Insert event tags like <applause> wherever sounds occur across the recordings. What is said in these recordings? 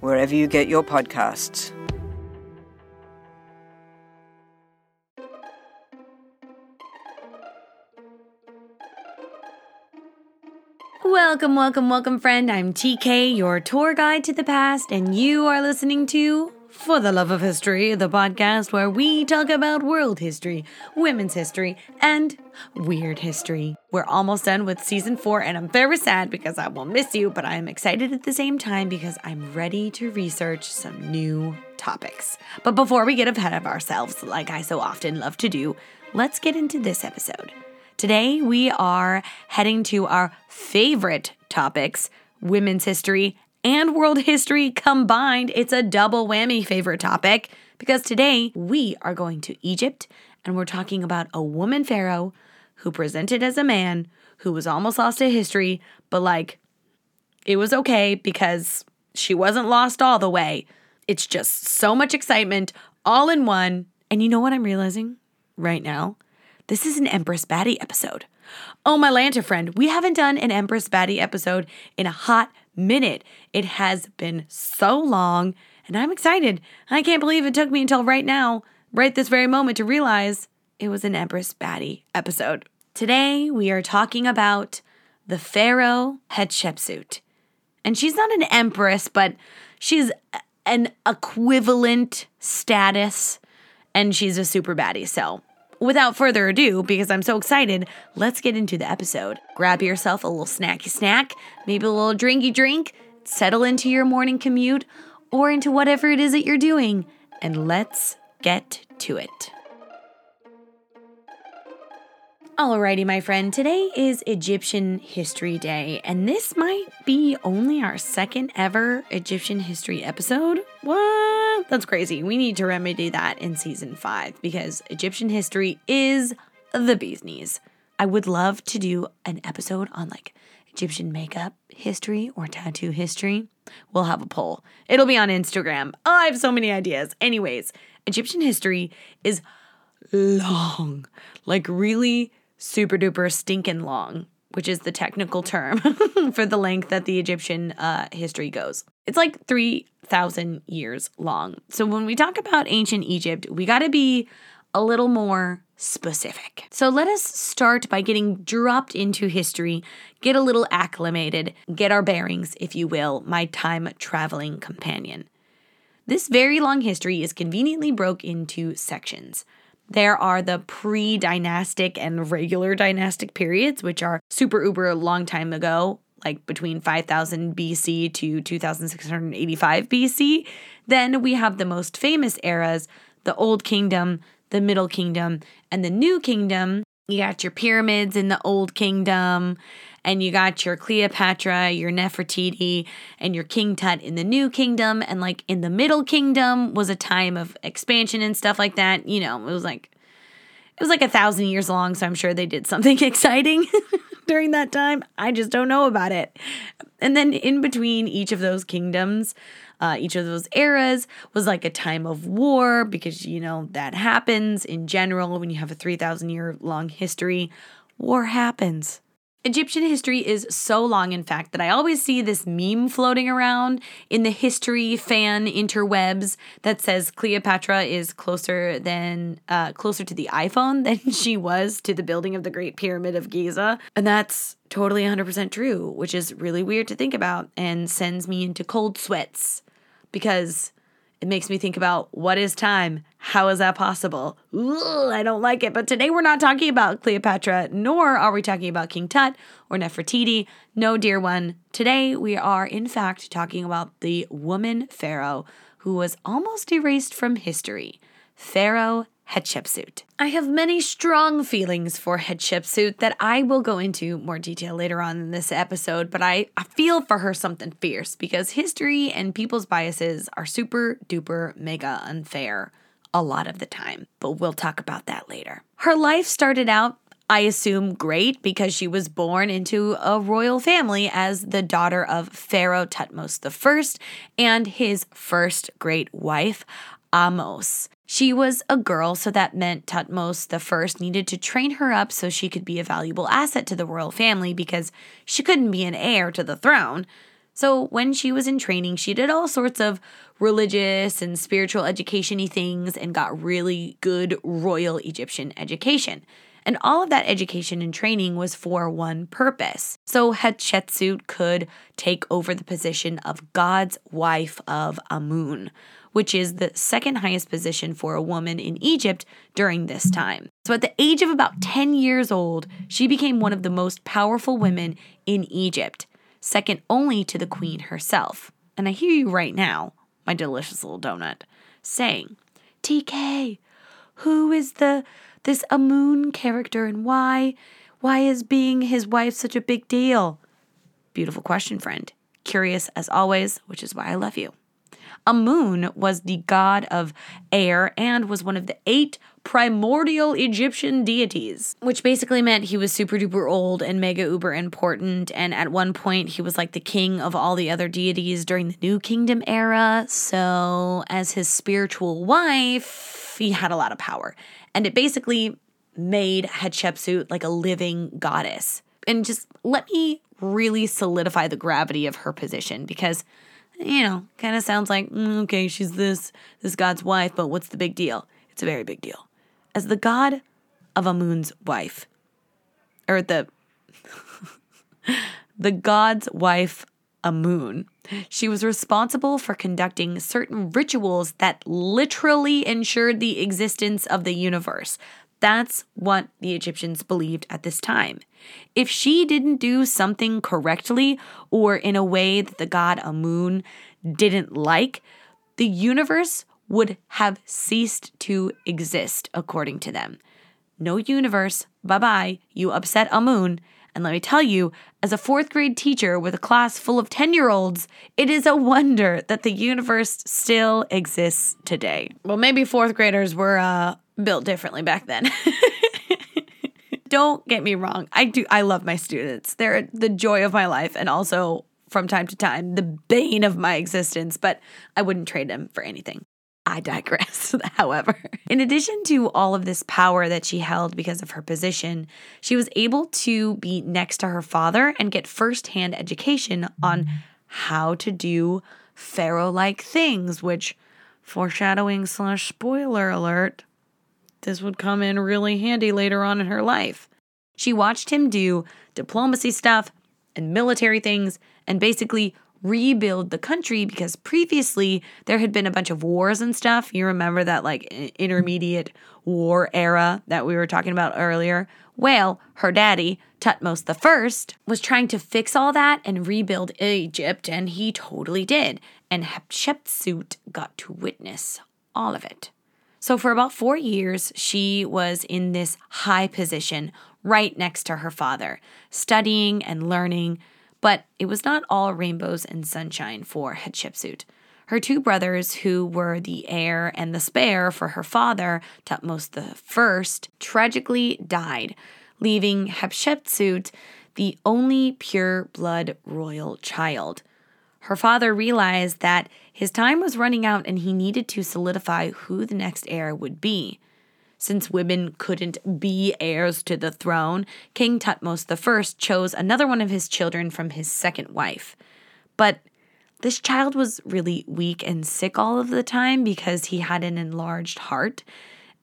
wherever you get your podcasts. Welcome, welcome, welcome, friend. I'm TK, your tour guide to the past, and you are listening to For the Love of History, the podcast where we talk about world history, women's history, and weird history. We're almost done with season four, and I'm very sad because I will miss you, but I am excited at the same time because I'm ready to research some new topics. But before we get ahead of ourselves, like I so often love to do, let's get into this episode. Today, we are heading to our favorite topics women's history and world history combined. It's a double whammy favorite topic because today we are going to Egypt and we're talking about a woman pharaoh who presented as a man who was almost lost to history, but like it was okay because she wasn't lost all the way. It's just so much excitement all in one. And you know what I'm realizing right now? This is an Empress Baddie episode. Oh, my Lanta friend, we haven't done an Empress Baddie episode in a hot minute. It has been so long, and I'm excited. I can't believe it took me until right now, right this very moment, to realize it was an Empress Baddie episode. Today, we are talking about the Pharaoh Hatshepsut. And she's not an empress, but she's an equivalent status, and she's a super baddie. So, without further ado, because I'm so excited, let's get into the episode. Grab yourself a little snacky snack, maybe a little drinky drink, settle into your morning commute, or into whatever it is that you're doing, and let's get to it. Alrighty, my friend, today is Egyptian History Day, and this might be only our second ever Egyptian history episode. What? That's crazy. We need to remedy that in season five because Egyptian history is the bee's knees. I would love to do an episode on like Egyptian makeup history or tattoo history. We'll have a poll. It'll be on Instagram. Oh, I have so many ideas. Anyways, Egyptian history is long, like really super duper stinking long, which is the technical term <laughs> for the length that the Egyptian uh, history goes. It's like 3,000 years long. So when we talk about ancient Egypt, we got to be a little more specific. So let us start by getting dropped into history, get a little acclimated, get our bearings, if you will, my time traveling companion. This very long history is conveniently broke into sections. There are the pre dynastic and regular dynastic periods, which are super uber long time ago, like between 5000 BC to 2685 BC. Then we have the most famous eras the Old Kingdom, the Middle Kingdom, and the New Kingdom. You got your pyramids in the Old Kingdom, and you got your Cleopatra, your Nefertiti, and your King Tut in the New Kingdom. And like in the Middle Kingdom was a time of expansion and stuff like that. You know, it was like it was like a thousand years long, so I'm sure they did something <laughs> exciting <laughs> during that time. I just don't know about it. And then in between each of those kingdoms, uh, each of those eras was like a time of war because, you know, that happens in general when you have a 3,000 year long history. War happens. Egyptian history is so long, in fact, that I always see this meme floating around in the history fan interwebs that says Cleopatra is closer than uh, closer to the iPhone than <laughs> she was to the building of the Great Pyramid of Giza, and that's totally 100% true, which is really weird to think about and sends me into cold sweats because it makes me think about what is time? How is that possible? Ugh, I don't like it. But today we're not talking about Cleopatra, nor are we talking about King Tut or Nefertiti. No, dear one. Today we are, in fact, talking about the woman pharaoh who was almost erased from history Pharaoh Hatshepsut. I have many strong feelings for Hatshepsut that I will go into more detail later on in this episode, but I, I feel for her something fierce because history and people's biases are super duper mega unfair a lot of the time, but we'll talk about that later. Her life started out I assume great because she was born into a royal family as the daughter of Pharaoh Thutmose I and his first great wife, Ahmose. She was a girl, so that meant Thutmose I needed to train her up so she could be a valuable asset to the royal family because she couldn't be an heir to the throne. So when she was in training, she did all sorts of religious and spiritual education things and got really good royal Egyptian education. And all of that education and training was for one purpose. So Hatshepsut could take over the position of God's wife of Amun, which is the second highest position for a woman in Egypt during this time. So at the age of about 10 years old, she became one of the most powerful women in Egypt, second only to the queen herself. And I hear you right now, my delicious little donut, saying, TK, who is the this Amun character and why? Why is being his wife such a big deal? Beautiful question, friend. Curious as always, which is why I love you. Amun was the god of air and was one of the eight primordial Egyptian deities, which basically meant he was super duper old and mega uber important. And at one point, he was like the king of all the other deities during the New Kingdom era. So, as his spiritual wife, he had a lot of power. And it basically made Hatshepsut like a living goddess. And just let me really solidify the gravity of her position because you know, kind of sounds like mm, okay, she's this this god's wife, but what's the big deal? It's a very big deal. As the god of Amun's wife, or the <laughs> the god's wife Amun, she was responsible for conducting certain rituals that literally ensured the existence of the universe. That's what the Egyptians believed at this time. If she didn't do something correctly or in a way that the god Amun didn't like, the universe would have ceased to exist, according to them. No universe, bye bye, you upset Amun, and let me tell you, as a fourth grade teacher with a class full of 10 year olds, it is a wonder that the universe still exists today. Well, maybe fourth graders were uh, built differently back then. <laughs> Don't get me wrong. I do I love my students. They're the joy of my life and also from time to time the bane of my existence, but I wouldn't trade them for anything. I digress, <laughs> however. In addition to all of this power that she held because of her position, she was able to be next to her father and get firsthand education on how to do pharaoh like things, which, foreshadowing slash spoiler alert, this would come in really handy later on in her life. She watched him do diplomacy stuff and military things and basically rebuild the country because previously there had been a bunch of wars and stuff. You remember that like intermediate war era that we were talking about earlier? Well, her daddy, Thutmose I, was trying to fix all that and rebuild Egypt, and he totally did. And Hatshepsut got to witness all of it. So, for about four years, she was in this high position right next to her father, studying and learning but it was not all rainbows and sunshine for Hatshepsut. Her two brothers, who were the heir and the spare for her father, Thutmose I, tragically died, leaving Hatshepsut the only pure blood royal child. Her father realized that his time was running out and he needed to solidify who the next heir would be. Since women couldn't be heirs to the throne, King Thutmose I chose another one of his children from his second wife. But this child was really weak and sick all of the time because he had an enlarged heart.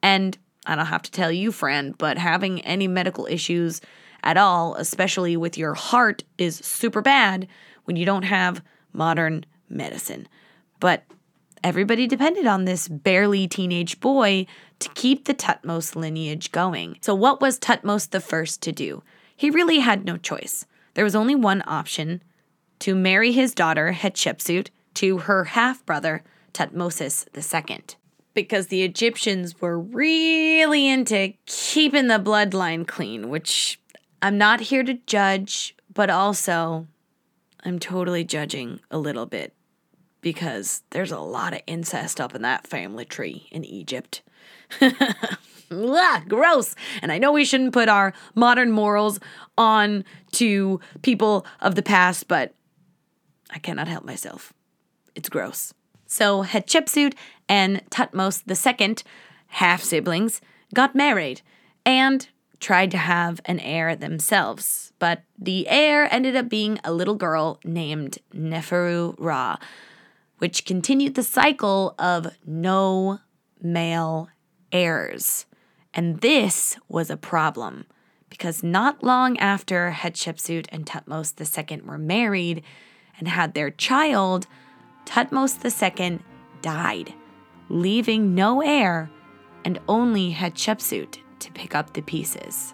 And I don't have to tell you, friend, but having any medical issues at all, especially with your heart, is super bad when you don't have modern medicine. But everybody depended on this barely teenage boy to keep the Thutmose lineage going. So, what was Thutmose the first to do? He really had no choice. There was only one option to marry his daughter Hatshepsut to her half brother Tutmosis II. because the Egyptians were really into keeping the bloodline clean, which I'm not here to judge, but also I'm totally judging a little bit because there's a lot of incest up in that family tree in Egypt. <laughs> Ugh, gross. And I know we shouldn't put our modern morals on to people of the past, but I cannot help myself. It's gross. So Hatshepsut and Thutmose II, half siblings, got married and tried to have an heir themselves. But the heir ended up being a little girl named Neferura, which continued the cycle of no male heirs. And this was a problem because not long after Hatshepsut and Thutmose II were married and had their child, Thutmose II died, leaving no heir and only Hatshepsut to pick up the pieces.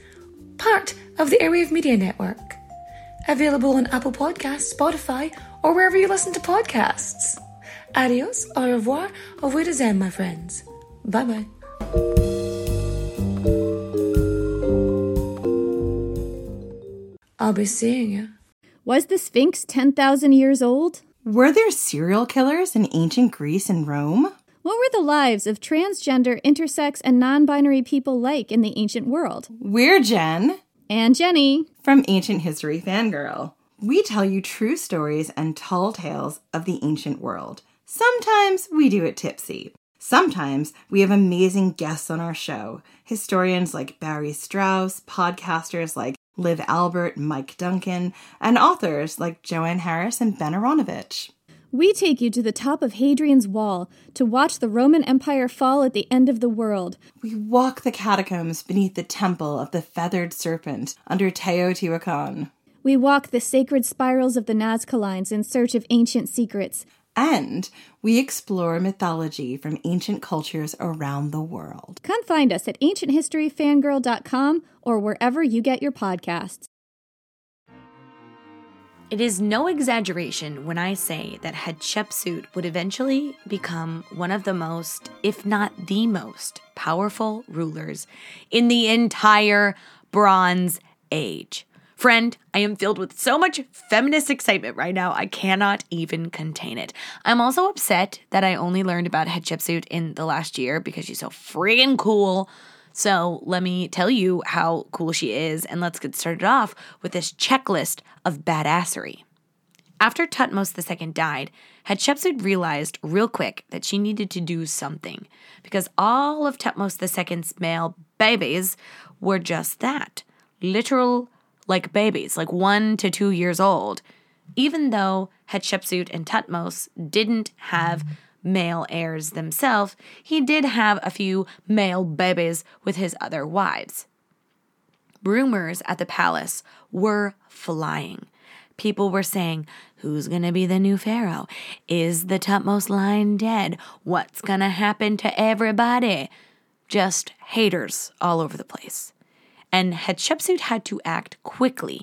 part of the Airwave Media Network. Available on Apple Podcasts, Spotify, or wherever you listen to podcasts. Adios, au revoir, au revoir, my friends. Bye bye. I'll be seeing you. Was the Sphinx 10,000 years old? Were there serial killers in ancient Greece and Rome? What were the lives of transgender, intersex, and non binary people like in the ancient world? We're Jen. And Jenny. From Ancient History Fangirl. We tell you true stories and tall tales of the ancient world. Sometimes we do it tipsy. Sometimes we have amazing guests on our show historians like Barry Strauss, podcasters like Liv Albert, Mike Duncan, and authors like Joanne Harris and Ben Aaronovitch. We take you to the top of Hadrian's Wall to watch the Roman Empire fall at the end of the world. We walk the catacombs beneath the temple of the feathered serpent under Teotihuacan. We walk the sacred spirals of the Nazca Lines in search of ancient secrets. And we explore mythology from ancient cultures around the world. Come find us at ancienthistoryfangirl.com or wherever you get your podcasts. It is no exaggeration when I say that Hatshepsut would eventually become one of the most, if not the most, powerful rulers in the entire Bronze Age. Friend, I am filled with so much feminist excitement right now, I cannot even contain it. I'm also upset that I only learned about Hatshepsut in the last year because she's so friggin' cool. So let me tell you how cool she is, and let's get started off with this checklist of badassery. After Thutmose II died, Hatshepsut realized real quick that she needed to do something because all of Thutmose II's male babies were just that literal, like babies, like one to two years old, even though Hatshepsut and Thutmose didn't have male heirs themselves, he did have a few male babies with his other wives. Rumors at the palace were flying. People were saying, Who's going to be the new pharaoh? Is the Thutmose line dead? What's going to happen to everybody? Just haters all over the place. And Hatshepsut had to act quickly.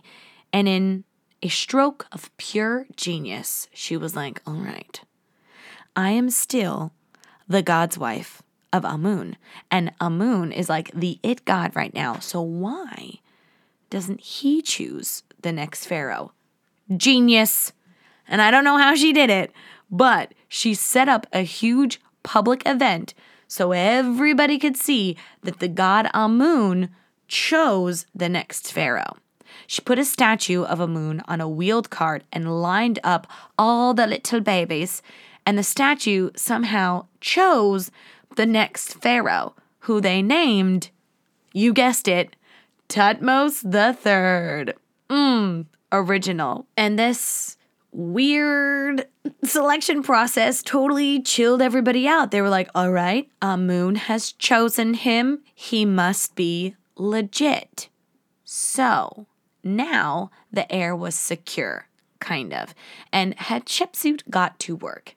And in a stroke of pure genius, she was like, All right, I am still the god's wife of Amun. And Amun is like the it god right now. So why doesn't he choose the next pharaoh? Genius. And I don't know how she did it, but she set up a huge public event so everybody could see that the god Amun chose the next pharaoh. She put a statue of Amun on a wheeled cart and lined up all the little babies and the statue somehow chose the next pharaoh, who they named, you guessed it, the Third. Mmm, original. And this weird selection process totally chilled everybody out. They were like, all right, Amun has chosen him. He must be legit. So now the heir was secure, kind of, and Hatshepsut got to work.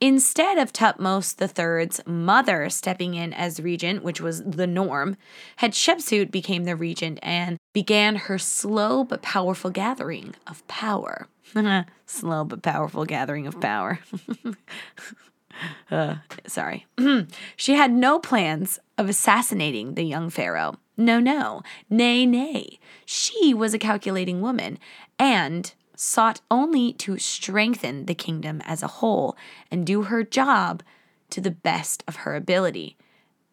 Instead of Thutmose III's mother stepping in as regent, which was the norm, Hatshepsut became the regent and began her slow but powerful gathering of power. <laughs> slow but powerful gathering of power. <laughs> uh, sorry. <clears throat> she had no plans of assassinating the young pharaoh. No, no, nay, nay. She was a calculating woman and sought only to strengthen the kingdom as a whole and do her job to the best of her ability.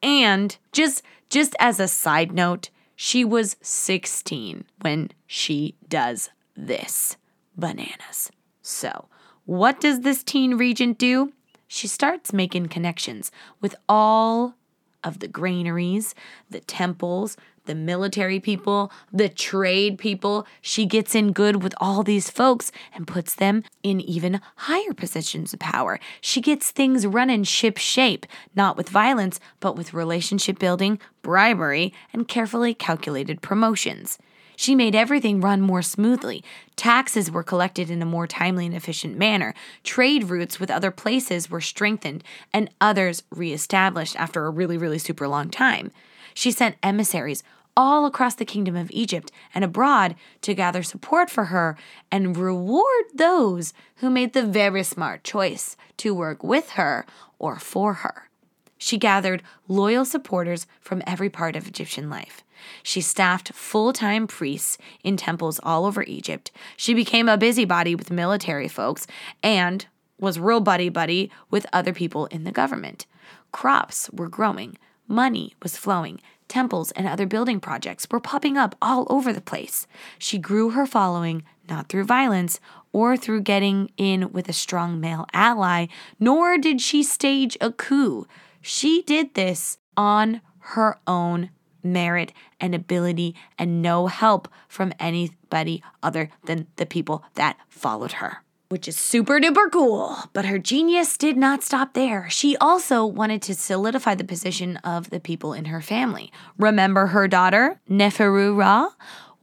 And just just as a side note, she was 16 when she does this. Bananas. So, what does this teen regent do? She starts making connections with all of the granaries, the temples, the military people, the trade people. She gets in good with all these folks and puts them in even higher positions of power. She gets things running ship shape, not with violence, but with relationship building, bribery, and carefully calculated promotions. She made everything run more smoothly. Taxes were collected in a more timely and efficient manner. Trade routes with other places were strengthened and others reestablished after a really, really super long time. She sent emissaries all across the kingdom of Egypt and abroad to gather support for her and reward those who made the very smart choice to work with her or for her. She gathered loyal supporters from every part of Egyptian life. She staffed full time priests in temples all over Egypt. She became a busybody with military folks and was real buddy buddy with other people in the government. Crops were growing, money was flowing, temples and other building projects were popping up all over the place. She grew her following not through violence or through getting in with a strong male ally, nor did she stage a coup. She did this on her own merit and ability and no help from anybody other than the people that followed her. Which is super duper cool. But her genius did not stop there. She also wanted to solidify the position of the people in her family. Remember her daughter, Neferura?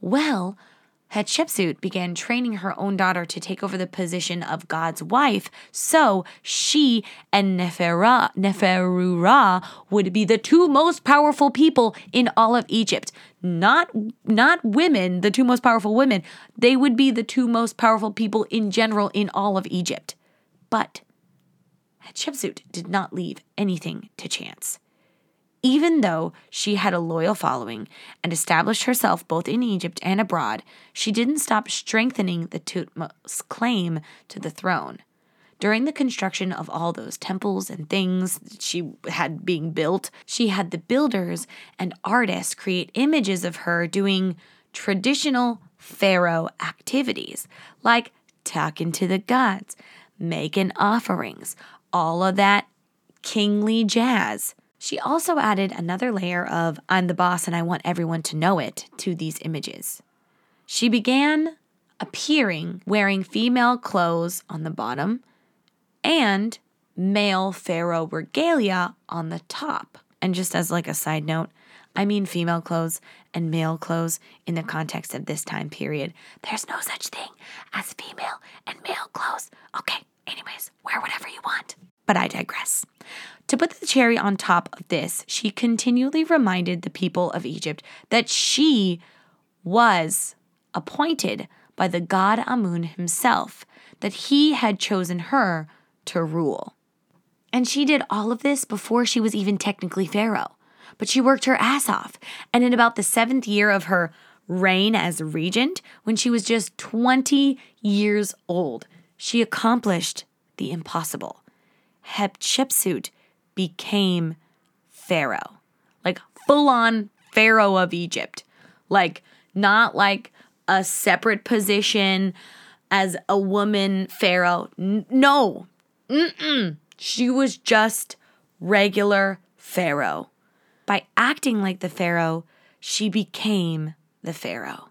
Well, Hatshepsut began training her own daughter to take over the position of God's wife, so she and Neferura would be the two most powerful people in all of Egypt. Not, not women, the two most powerful women. They would be the two most powerful people in general in all of Egypt. But Hatshepsut did not leave anything to chance. Even though she had a loyal following and established herself both in Egypt and abroad, she didn't stop strengthening the Thutmose claim to the throne. During the construction of all those temples and things she had being built, she had the builders and artists create images of her doing traditional pharaoh activities like talking to the gods, making offerings, all of that kingly jazz. She also added another layer of I'm the boss and I want everyone to know it to these images. She began appearing wearing female clothes on the bottom and male pharaoh regalia on the top. And just as like a side note, I mean female clothes and male clothes in the context of this time period. There's no such thing as female and male clothes. Okay, anyways, wear whatever you want. But I digress. To put the cherry on top of this, she continually reminded the people of Egypt that she was appointed by the god Amun himself, that he had chosen her to rule. And she did all of this before she was even technically Pharaoh. But she worked her ass off. And in about the seventh year of her reign as regent, when she was just 20 years old, she accomplished the impossible. Hatshepsut became Pharaoh, like full on Pharaoh of Egypt. Like, not like a separate position as a woman Pharaoh. N- no, Mm-mm. she was just regular Pharaoh. By acting like the Pharaoh, she became the Pharaoh.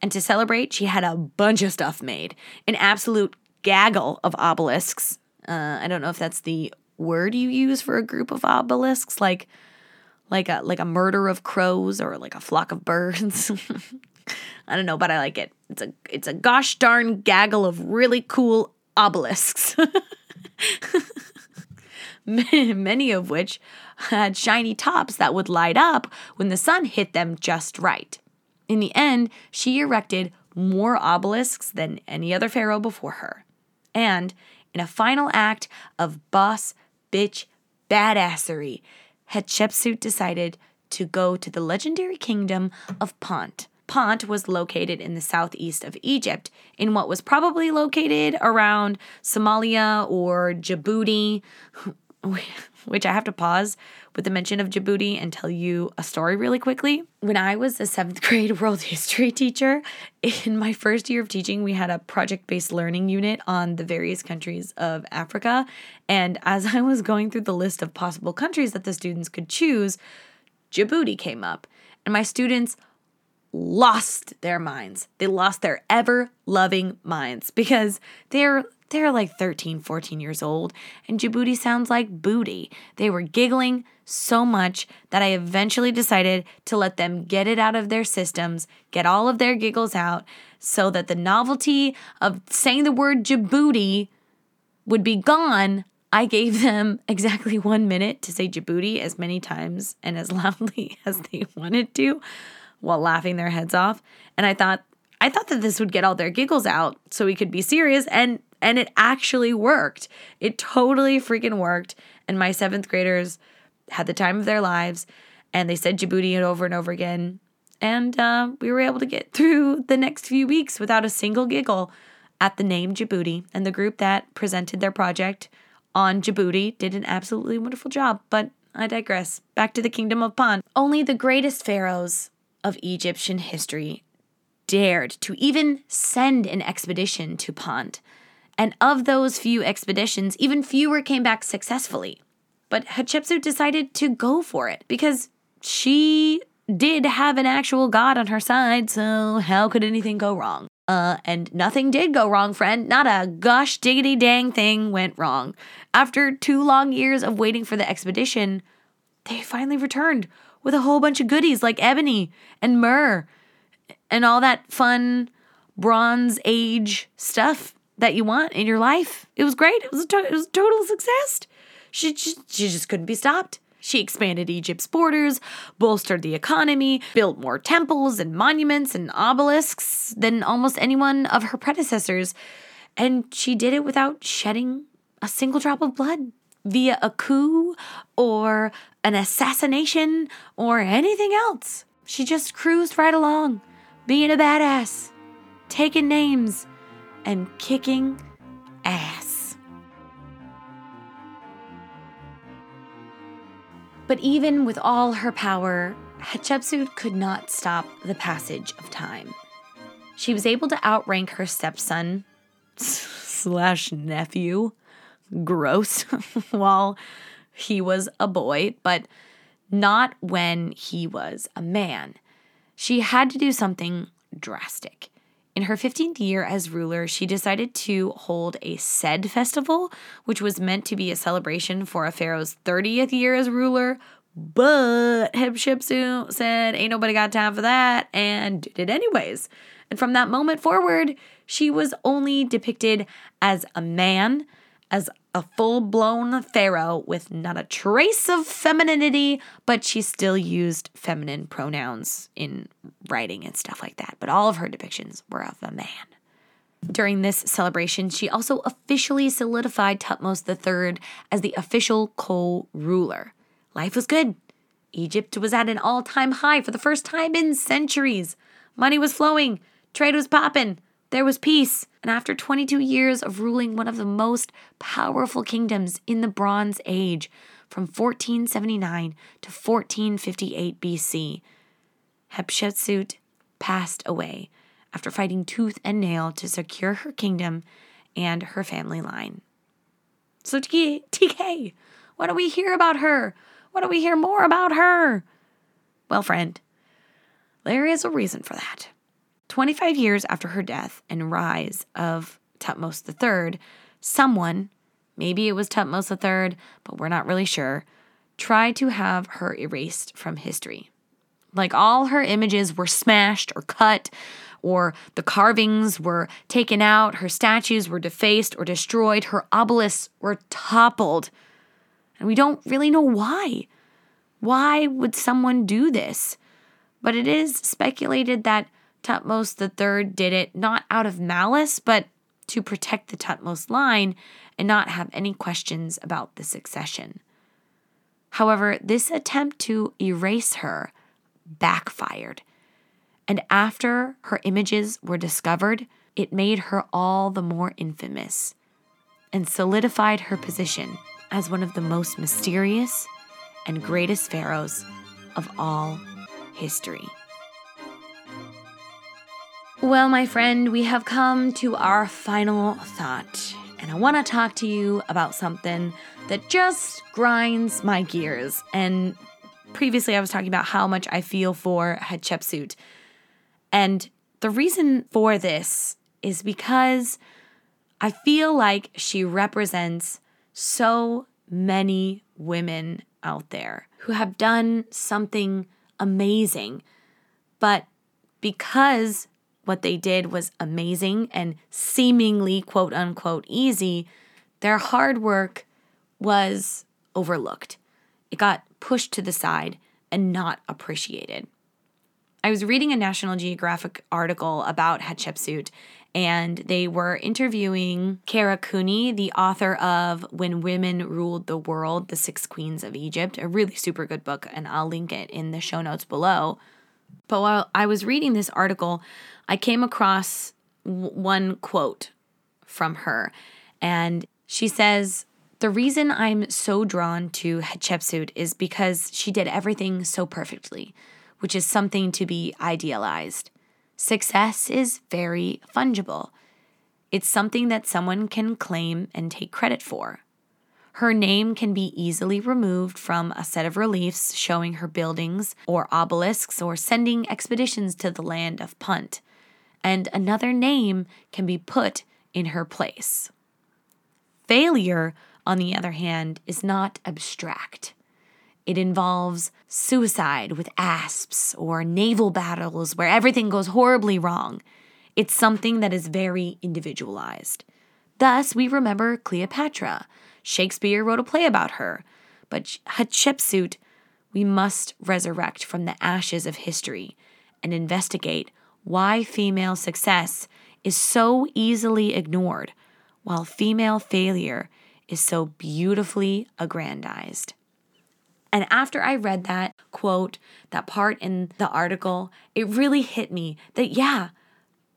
And to celebrate, she had a bunch of stuff made an absolute gaggle of obelisks. Uh, I don't know if that's the word you use for a group of obelisks, like like a like a murder of crows or like a flock of birds. <laughs> I don't know, but I like it. It's a it's a gosh darn gaggle of really cool obelisks. <laughs> Many of which had shiny tops that would light up when the sun hit them just right. In the end, she erected more obelisks than any other pharaoh before her. And in a final act of boss bitch badassery, Hatshepsut decided to go to the legendary kingdom of Punt. Punt was located in the southeast of Egypt, in what was probably located around Somalia or Djibouti, <laughs> which I have to pause with the mention of Djibouti and tell you a story really quickly. When I was a seventh <laughs> grade world history teacher, in my first year of teaching, we had a project based learning unit on the various countries of Africa. And as <laughs> I was going through the list of possible countries that the students could choose, Djibouti came up. And my students lost their minds. They lost their ever loving minds because they're they're like 13, 14 years old, and Djibouti sounds like booty. They were giggling so much that I eventually decided to let them get it out of their systems, get all of their giggles out, so that the novelty of saying the word Djibouti would be gone. I gave them <laughs> exactly one minute to say Djibouti as many times and as <laughs> loudly as they wanted to while laughing their heads off. And I thought, I thought that this would get all their giggles out so we could be serious and and it actually worked. It totally freaking worked. And my seventh graders had the time of their lives and they said Djibouti it over and over again. And uh, we were able to get through the next few weeks without a single giggle at the name Djibouti. And the group that presented their project on Djibouti did an absolutely wonderful job. But I digress. Back to the kingdom of Punt. Only the greatest pharaohs of Egyptian history dared to even send an expedition to Punt. And of those few expeditions, even fewer came back successfully. But Hatshepsut decided to go for it because she did have an actual god on her side, so how could anything go wrong? Uh, and nothing did go wrong, friend. Not a gosh diggity dang thing went wrong. After two long years of waiting for the expedition, they finally returned with a whole bunch of goodies like ebony and myrrh and all that fun Bronze Age stuff that you want in your life. It was great. It was a, to- it was a total success. She just, she just couldn't be stopped. She expanded Egypt's borders, bolstered the economy, built more temples and monuments and obelisks than almost anyone of her predecessors. And she did it without shedding a single drop of blood via a coup or an assassination or anything else. She just cruised right along, being a badass, taking names, and kicking ass. But even with all her power, Hatshepsut could not stop the passage of time. She was able to outrank her stepson <laughs> slash nephew, gross, <laughs> while he was a boy, but not when he was a man. She had to do something drastic. In her 15th year as ruler, she decided to hold a Sed festival, which was meant to be a celebration for a pharaoh's 30th year as ruler. But Hatshepsut said, Ain't nobody got time for that, and did it anyways. And from that moment forward, she was only depicted as a man, as a full blown pharaoh with not a trace of femininity, but she still used feminine pronouns in writing and stuff like that. But all of her depictions were of a man. During this celebration, she also officially solidified Thutmose III as the official co ruler. Life was good. Egypt was at an all time high for the first time in centuries. Money was flowing, trade was popping, there was peace. And after 22 years of ruling one of the most powerful kingdoms in the Bronze Age, from 1479 to 1458 BC, Hatshepsut passed away after fighting tooth and nail to secure her kingdom and her family line. So, TK, why don't we hear about her? Why don't we hear more about her? Well, friend, there is a reason for that. 25 years after her death and rise of Thutmose III, someone, maybe it was Thutmose III, but we're not really sure, tried to have her erased from history. Like all her images were smashed or cut, or the carvings were taken out, her statues were defaced or destroyed, her obelisks were toppled. And we don't really know why. Why would someone do this? But it is speculated that Thutmose III did it not out of malice, but to protect the Thutmose line and not have any questions about the succession. However, this attempt to erase her backfired. And after her images were discovered, it made her all the more infamous and solidified her position as one of the most mysterious and greatest pharaohs of all history. Well, my friend, we have come to our final thought, and I want to talk to you about something that just grinds my gears. And previously, I was talking about how much I feel for Hatshepsut. And the reason for this is because I feel like she represents so many women out there who have done something amazing. But because what they did was amazing and seemingly quote unquote easy, their hard work was overlooked. It got pushed to the side and not appreciated. I was reading a National Geographic article about Hatshepsut, and they were interviewing Kara Cooney, the author of When Women Ruled the World The Six Queens of Egypt, a really super good book, and I'll link it in the show notes below. But while I was reading this article, I came across w- one quote from her, and she says, the reason I'm so drawn to Hatshepsut is because she did everything so perfectly, which is something to be idealized. Success is very fungible. It's something that someone can claim and take credit for. Her name can be easily removed from a set of reliefs showing her buildings or obelisks or sending expeditions to the land of Punt, and another name can be put in her place. Failure on the other hand, is not abstract. It involves suicide with asps or naval battles where everything goes horribly wrong. It's something that is very individualized. Thus, we remember Cleopatra. Shakespeare wrote a play about her. But Hatshepsut, we must resurrect from the ashes of history and investigate why female success is so easily ignored, while female failure is so beautifully aggrandized. And after I read that quote, that part in the article, it really hit me that, yeah,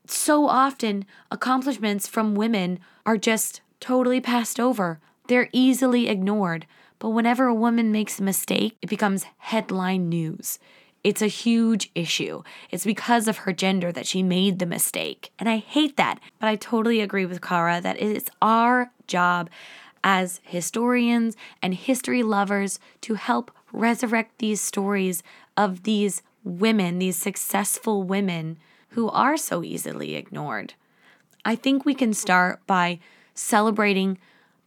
so often accomplishments from women are just totally passed over. They're easily ignored. But whenever a woman makes a mistake, it becomes headline news. It's a huge issue. It's because of her gender that she made the mistake. And I hate that. But I totally agree with Kara that it's our job as historians and history lovers to help resurrect these stories of these women, these successful women who are so easily ignored. I think we can start by celebrating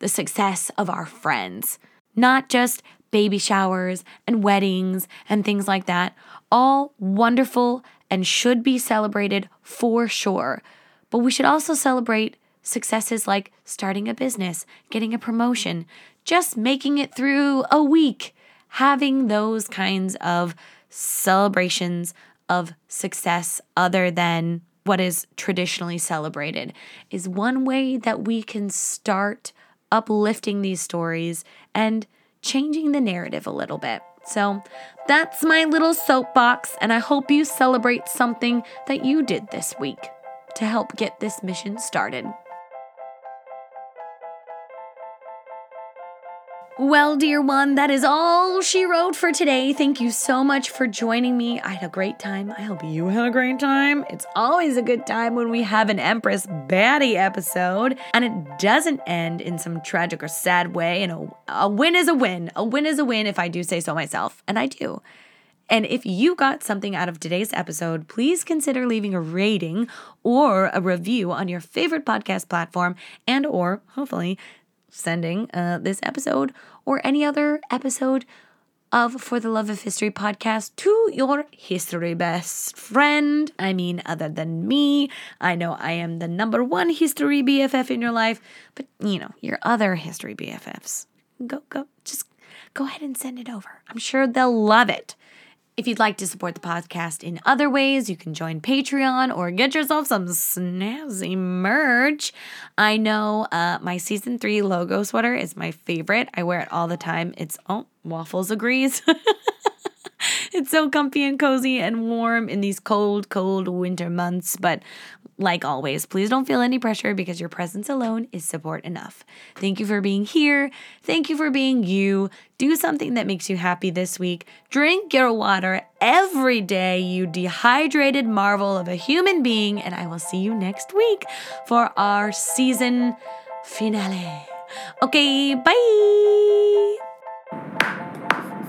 the success of our friends, not just baby showers and weddings and things like that. All wonderful and should be celebrated for sure. But we should also celebrate Successes like starting a business, getting a promotion, just making it through a week, having those kinds of celebrations of success other than what is traditionally celebrated is one way that we can start uplifting these stories and changing the narrative a little bit. So that's my little soapbox, and I hope you celebrate something that you did this week to help get this mission started. Well, dear one, that is all she wrote for today. Thank you so much for joining me. I had a great time. I hope you had a great time. It's always a good time when we have an Empress Baddie episode, and it doesn't end in some tragic or sad way. And a, a win is a win. A win is a win if I do say so myself, and I do. And if you got something out of today's episode, please consider leaving a rating or a review on your favorite podcast platform and or hopefully sending uh, this episode or any other episode of For the Love of History podcast to your history best friend. I mean, other than me, I know I am the number one history BFF in your life, but you know, your other history BFFs. Go, go, just go ahead and send it over. I'm sure they'll love it. If you'd like to support the podcast in other ways, you can join Patreon or get yourself some snazzy merch. I know uh, my season three logo sweater is my favorite. I wear it all the time. It's, oh, Waffles agrees. <laughs> it's so comfy and cozy and warm in these cold, cold winter months. But like always, please don't feel any pressure because your presence alone is support enough. Thank you for being here. Thank you for being you. Do something that makes you happy this week. Drink your water every day, you dehydrated marvel of a human being. And I will see you next week for our season finale. Okay, bye.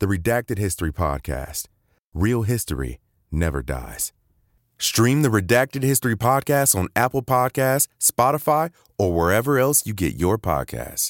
The Redacted History Podcast. Real history never dies. Stream the Redacted History Podcast on Apple Podcasts, Spotify, or wherever else you get your podcasts.